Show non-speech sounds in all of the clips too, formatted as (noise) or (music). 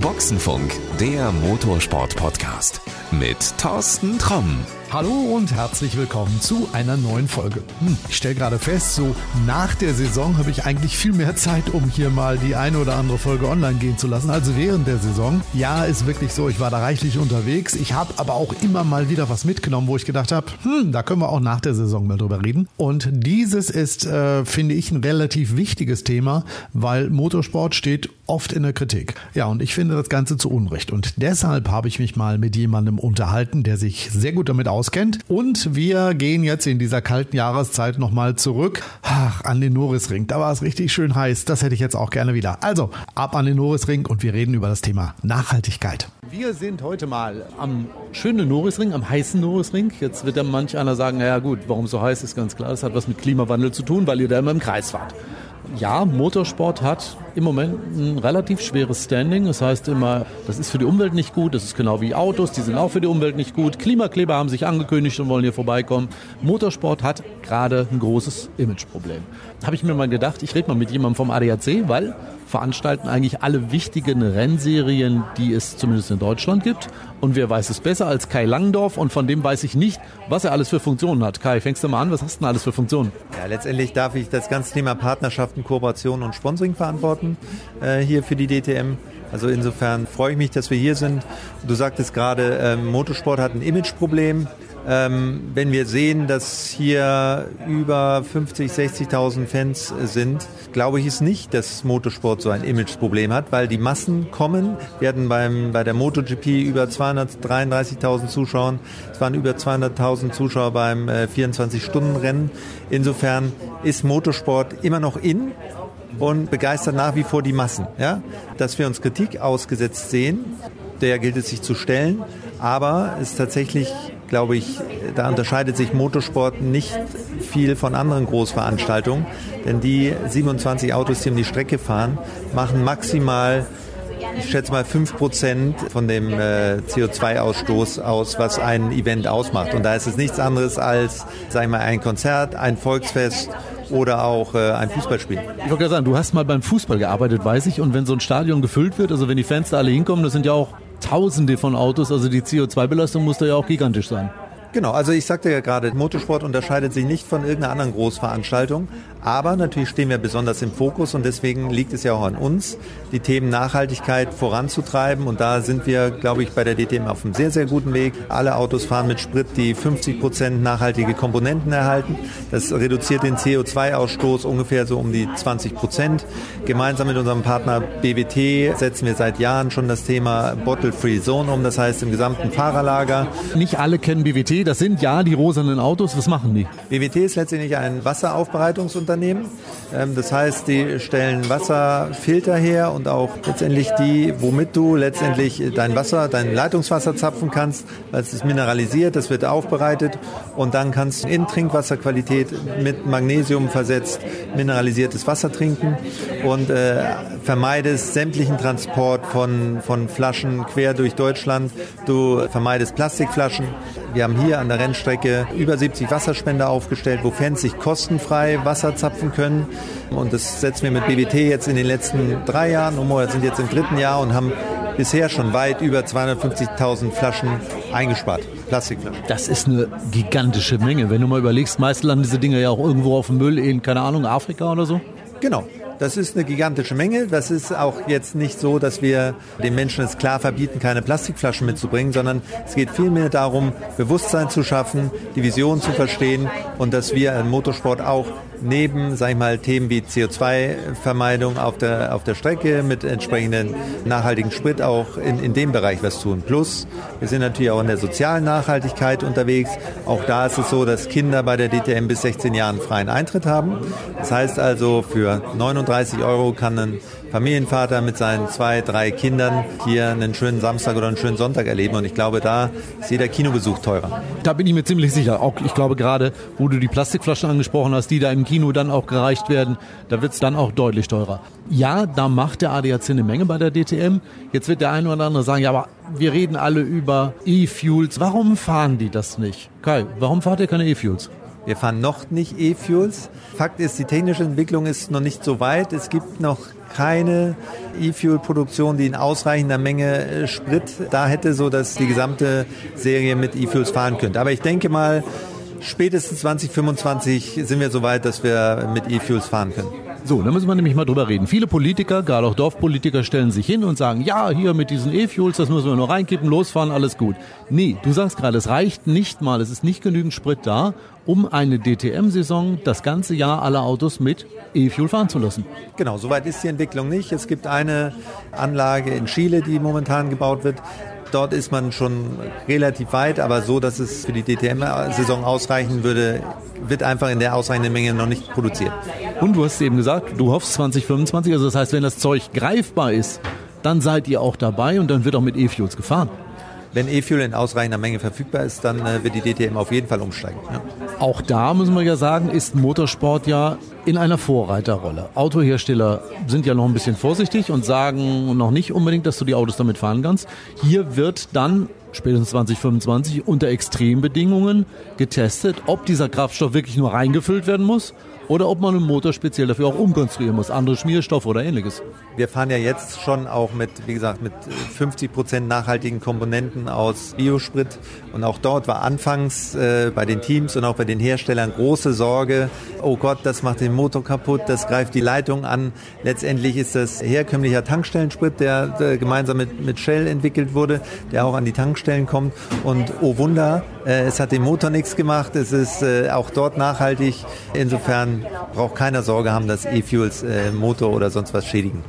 Boxenfunk, der Motorsport-Podcast mit Thorsten Tromm. Hallo und herzlich willkommen zu einer neuen Folge. Hm, ich stelle gerade fest, so nach der Saison habe ich eigentlich viel mehr Zeit, um hier mal die eine oder andere Folge online gehen zu lassen, also während der Saison. Ja, ist wirklich so, ich war da reichlich unterwegs. Ich habe aber auch immer mal wieder was mitgenommen, wo ich gedacht habe, hm, da können wir auch nach der Saison mal drüber reden. Und dieses ist, äh, finde ich, ein relativ wichtiges Thema, weil Motorsport steht oft in der Kritik. Ja, und ich finde das Ganze zu Unrecht. Und deshalb habe ich mich mal mit jemandem unterhalten, der sich sehr gut damit auskennt. Und wir gehen jetzt in dieser kalten Jahreszeit nochmal zurück ach, an den Norrisring. Da war es richtig schön heiß. Das hätte ich jetzt auch gerne wieder. Also, ab an den Norrisring und wir reden über das Thema Nachhaltigkeit. Wir sind heute mal am schönen Norrisring, am heißen Norrisring. Jetzt wird ja manch einer sagen, naja gut, warum so heiß ist ganz klar. Das hat was mit Klimawandel zu tun, weil ihr da immer im Kreis fahrt ja, Motorsport hat im Moment ein relativ schweres Standing. Das heißt immer, das ist für die Umwelt nicht gut. Das ist genau wie Autos, die sind auch für die Umwelt nicht gut. Klimakleber haben sich angekündigt und wollen hier vorbeikommen. Motorsport hat gerade ein großes Imageproblem. Habe ich mir mal gedacht, ich rede mal mit jemandem vom ADAC, weil veranstalten eigentlich alle wichtigen Rennserien, die es zumindest in Deutschland gibt. Und wer weiß es besser als Kai Langendorf und von dem weiß ich nicht, was er alles für Funktionen hat. Kai, fängst du mal an, was hast du denn alles für Funktionen? Ja, letztendlich darf ich das ganze Thema Partnerschaften, Kooperation und Sponsoring verantworten äh, hier für die DTM. Also insofern freue ich mich, dass wir hier sind. Du sagtest gerade, äh, Motorsport hat ein Imageproblem. Ähm, wenn wir sehen, dass hier über 50, 60.000 Fans sind, glaube ich es nicht, dass Motorsport so ein Imageproblem hat, weil die Massen kommen. Wir hatten beim, bei der MotoGP über 233.000 Zuschauer. Es waren über 200.000 Zuschauer beim äh, 24-Stunden-Rennen. Insofern ist Motorsport immer noch in und begeistert nach wie vor die Massen. Ja? Dass wir uns Kritik ausgesetzt sehen, der gilt es sich zu stellen. Aber es ist tatsächlich, glaube ich, da unterscheidet sich Motorsport nicht viel von anderen Großveranstaltungen. Denn die 27 Autos, die um die Strecke fahren, machen maximal ich schätze mal 5% von dem äh, CO2-Ausstoß aus, was ein Event ausmacht. Und da ist es nichts anderes als, sag ich mal, ein Konzert, ein Volksfest oder auch äh, ein Fußballspiel. Ich wollte gerade sagen, du hast mal beim Fußball gearbeitet, weiß ich. Und wenn so ein Stadion gefüllt wird, also wenn die Fans da alle hinkommen, das sind ja auch Tausende von Autos, also die CO2-Belastung muss da ja auch gigantisch sein. Genau, also ich sagte ja gerade, Motorsport unterscheidet sich nicht von irgendeiner anderen Großveranstaltung. Aber natürlich stehen wir besonders im Fokus und deswegen liegt es ja auch an uns, die Themen Nachhaltigkeit voranzutreiben. Und da sind wir, glaube ich, bei der DTM auf einem sehr, sehr guten Weg. Alle Autos fahren mit Sprit, die 50 Prozent nachhaltige Komponenten erhalten. Das reduziert den CO2-Ausstoß ungefähr so um die 20 Prozent. Gemeinsam mit unserem Partner BWT setzen wir seit Jahren schon das Thema Bottle-Free Zone um. Das heißt im gesamten Fahrerlager. Nicht alle kennen BWT. Das sind ja die rosanen Autos. Was machen die? BWT ist letztendlich ein Wasseraufbereitungsunternehmen Unternehmen. Ähm, das heißt, die stellen Wasserfilter her und auch letztendlich die, womit du letztendlich dein Wasser, dein Leitungswasser zapfen kannst. Das ist mineralisiert, das wird aufbereitet und dann kannst du in Trinkwasserqualität mit Magnesium versetzt mineralisiertes Wasser trinken und äh, vermeidest sämtlichen Transport von, von Flaschen quer durch Deutschland. Du vermeidest Plastikflaschen. Wir haben hier an der Rennstrecke über 70 Wasserspender aufgestellt, wo Fans sich kostenfrei Wasser zapfen können. Und das setzen wir mit BWT jetzt in den letzten drei Jahren um. Wir sind jetzt im dritten Jahr und haben bisher schon weit über 250.000 Flaschen eingespart. Plastikflaschen. Das ist eine gigantische Menge. Wenn du mal überlegst, meist landen diese Dinge ja auch irgendwo auf dem Müll in, keine Ahnung, Afrika oder so. Genau. Das ist eine gigantische Menge. Das ist auch jetzt nicht so, dass wir den Menschen es klar verbieten, keine Plastikflaschen mitzubringen, sondern es geht vielmehr darum, Bewusstsein zu schaffen, die Vision zu verstehen und dass wir im Motorsport auch neben, sag ich mal, Themen wie CO2-Vermeidung auf der, auf der Strecke mit entsprechenden nachhaltigen Sprit auch in, in dem Bereich was tun. Plus, wir sind natürlich auch in der sozialen Nachhaltigkeit unterwegs. Auch da ist es so, dass Kinder bei der DTM bis 16 Jahren freien Eintritt haben. Das heißt also, für 39 Euro kann ein Familienvater mit seinen zwei, drei Kindern hier einen schönen Samstag oder einen schönen Sonntag erleben. Und ich glaube, da ist jeder Kinobesuch teurer. Da bin ich mir ziemlich sicher. Auch ich glaube gerade, wo du die Plastikflaschen angesprochen hast, die da im Kino dann auch gereicht werden, da wird es dann auch deutlich teurer. Ja, da macht der ADAC eine Menge bei der DTM. Jetzt wird der eine oder andere sagen, ja, aber wir reden alle über E-Fuels. Warum fahren die das nicht? Kai, warum fahrt ihr keine E-Fuels? Wir fahren noch nicht E-Fuels. Fakt ist, die technische Entwicklung ist noch nicht so weit. Es gibt noch keine E-Fuel-Produktion, die in ausreichender Menge äh, Sprit da hätte, so dass die gesamte Serie mit E-Fuels fahren könnte. Aber ich denke mal, spätestens 2025 sind wir so weit, dass wir mit E-Fuels fahren können. So, da müssen wir nämlich mal drüber reden. Viele Politiker, gerade auch Dorfpolitiker, stellen sich hin und sagen, ja, hier mit diesen E-Fuels, das müssen wir nur reinkippen, losfahren, alles gut. Nee, du sagst gerade, es reicht nicht mal, es ist nicht genügend Sprit da, um eine DTM-Saison das ganze Jahr alle Autos mit E-Fuel fahren zu lassen. Genau, soweit ist die Entwicklung nicht. Es gibt eine Anlage in Chile, die momentan gebaut wird. Dort ist man schon relativ weit, aber so, dass es für die DTM-Saison ausreichen würde, wird einfach in der ausreichenden Menge noch nicht produziert. Und du hast eben gesagt, du hoffst 2025, also das heißt, wenn das Zeug greifbar ist, dann seid ihr auch dabei und dann wird auch mit E-Fuels gefahren. Wenn E-Fuel in ausreichender Menge verfügbar ist, dann äh, wird die DTM auf jeden Fall umsteigen. Ja. Auch da müssen wir ja sagen, ist Motorsport ja in einer Vorreiterrolle. Autohersteller sind ja noch ein bisschen vorsichtig und sagen noch nicht unbedingt, dass du die Autos damit fahren kannst. Hier wird dann spätestens 2025 unter Extrembedingungen getestet, ob dieser Kraftstoff wirklich nur reingefüllt werden muss oder ob man einen Motor speziell dafür auch umkonstruieren muss, andere Schmierstoffe oder ähnliches. Wir fahren ja jetzt schon auch mit, wie gesagt, mit 50 Prozent nachhaltigen Komponenten aus Biosprit und auch dort war anfangs äh, bei den Teams und auch bei den Herstellern große Sorge, oh Gott, das macht den Motor kaputt, das greift die Leitung an. Letztendlich ist das herkömmlicher Tankstellensprit, der, der gemeinsam mit, mit Shell entwickelt wurde, der auch an die Tankstellen kommt und oh Wunder, äh, es hat dem Motor nichts gemacht, es ist äh, auch dort nachhaltig. Insofern braucht keiner Sorge haben, dass E-Fuels äh, Motor oder sonst was schädigen.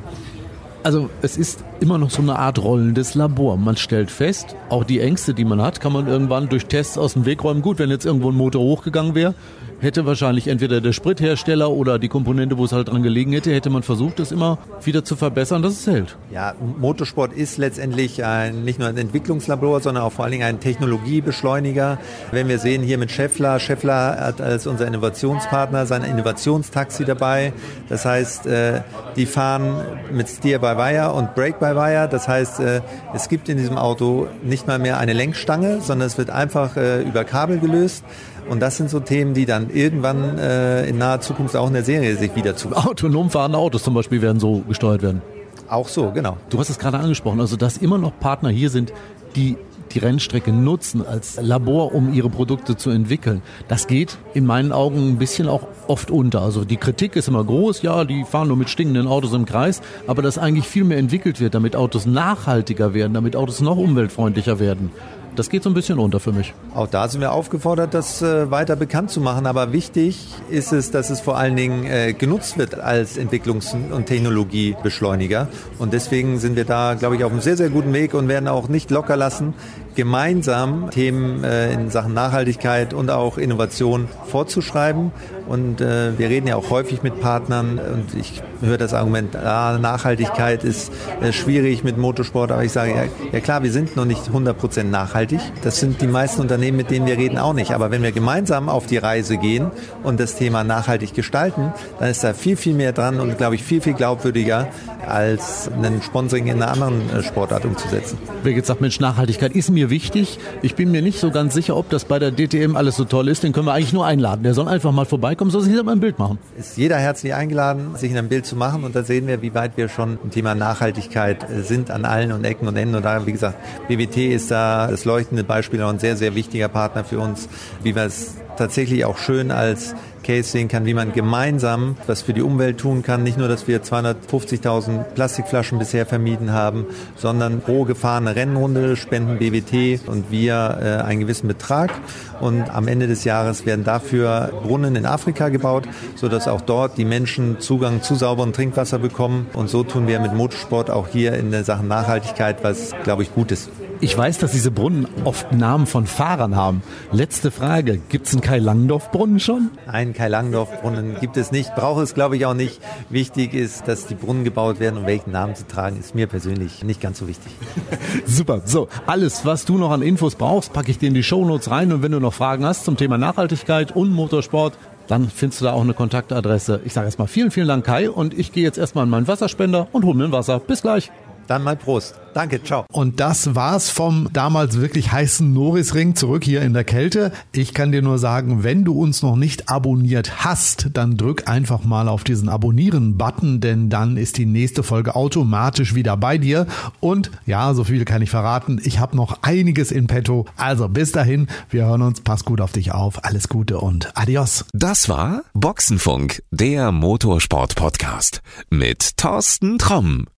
Also es ist immer noch so eine Art rollendes Labor. Man stellt fest, auch die Ängste, die man hat, kann man irgendwann durch Tests aus dem Weg räumen. Gut, wenn jetzt irgendwo ein Motor hochgegangen wäre, hätte wahrscheinlich entweder der Sprithersteller oder die Komponente, wo es halt dran gelegen hätte, hätte man versucht, das immer wieder zu verbessern, dass es hält. Ja, Motorsport ist letztendlich ein, nicht nur ein Entwicklungslabor, sondern auch vor allen Dingen ein Technologiebeschleuniger. Wenn wir sehen hier mit Scheffler, Scheffler hat als unser Innovationspartner sein Innovationstaxi dabei. Das heißt, äh, die fahren mit Steer by Wire und Brake by Wire. Das heißt, äh, es gibt in diesem Auto nicht mal mehr eine Lenkstange, sondern es wird einfach äh, über Kabel gelöst. Und das sind so Themen, die dann irgendwann äh, in naher Zukunft auch in der Serie sich wieder zu. (laughs) Autonom fahrende Autos zum Beispiel werden so gesteuert werden. Auch so, genau. Du hast es gerade angesprochen, also dass immer noch Partner hier sind, die die Rennstrecke nutzen als Labor, um ihre Produkte zu entwickeln. Das geht in meinen Augen ein bisschen auch oft unter. Also die Kritik ist immer groß, ja, die fahren nur mit stinkenden Autos im Kreis, aber dass eigentlich viel mehr entwickelt wird, damit Autos nachhaltiger werden, damit Autos noch umweltfreundlicher werden. Das geht so ein bisschen unter für mich. Auch da sind wir aufgefordert, das äh, weiter bekannt zu machen. Aber wichtig ist es, dass es vor allen Dingen äh, genutzt wird als Entwicklungs- und Technologiebeschleuniger. Und deswegen sind wir da, glaube ich, auf einem sehr, sehr guten Weg und werden auch nicht locker lassen, gemeinsam Themen äh, in Sachen Nachhaltigkeit und auch Innovation vorzuschreiben. Und äh, wir reden ja auch häufig mit Partnern und ich höre das Argument, ah, Nachhaltigkeit ist äh, schwierig mit Motorsport, aber ich sage, ja, ja klar, wir sind noch nicht 100% nachhaltig. Das sind die meisten Unternehmen, mit denen wir reden, auch nicht. Aber wenn wir gemeinsam auf die Reise gehen und das Thema nachhaltig gestalten, dann ist da viel, viel mehr dran und, glaube ich, viel, viel glaubwürdiger, als ein Sponsoring in einer anderen Sportart umzusetzen. Jetzt sagt, Mensch, Nachhaltigkeit ist mir wichtig. Ich bin mir nicht so ganz sicher, ob das bei der DTM alles so toll ist. Den können wir eigentlich nur einladen. Der soll einfach mal vorbeikommen, soll sich mal ein Bild machen. Ist jeder herzlich eingeladen, sich ein Bild zu machen und da sehen wir, wie weit wir schon im Thema Nachhaltigkeit äh, sind an allen und Ecken und Enden. Und da, wie gesagt, BWT ist da das leuchtende Beispiel und ein sehr, sehr wichtiger Partner für uns, wie wir es tatsächlich auch schön als Case sehen kann, wie man gemeinsam was für die Umwelt tun kann. Nicht nur, dass wir 250.000 Plastikflaschen bisher vermieden haben, sondern pro gefahrene Rennrunde spenden BWT und wir äh, einen gewissen Betrag. Und am Ende des Jahres werden dafür Brunnen in Afrika gebaut, sodass auch dort die Menschen Zugang zu sauberem Trinkwasser bekommen. Und so tun wir mit Motorsport auch hier in der Sache Nachhaltigkeit, was, glaube ich, gut ist. Ich weiß, dass diese Brunnen oft Namen von Fahrern haben. Letzte Frage, gibt es einen Kai-Langdorf-Brunnen schon? Einen Kai-Langdorf-Brunnen gibt es nicht, brauche es glaube ich auch nicht. Wichtig ist, dass die Brunnen gebaut werden und welchen Namen sie tragen, ist mir persönlich nicht ganz so wichtig. (laughs) Super, so, alles, was du noch an Infos brauchst, packe ich dir in die Shownotes rein und wenn du noch Fragen hast zum Thema Nachhaltigkeit und Motorsport, dann findest du da auch eine Kontaktadresse. Ich sage erstmal vielen, vielen Dank Kai und ich gehe jetzt erstmal in meinen Wasserspender und hole mir ein Wasser. Bis gleich. Dann mal Prost. Danke, ciao. Und das war's vom damals wirklich heißen Norrisring zurück hier in der Kälte. Ich kann dir nur sagen, wenn du uns noch nicht abonniert hast, dann drück einfach mal auf diesen Abonnieren-Button, denn dann ist die nächste Folge automatisch wieder bei dir. Und ja, so viel kann ich verraten. Ich habe noch einiges in petto. Also bis dahin, wir hören uns. Pass gut auf dich auf. Alles Gute und adios. Das war Boxenfunk, der Motorsport-Podcast mit Thorsten Tromm.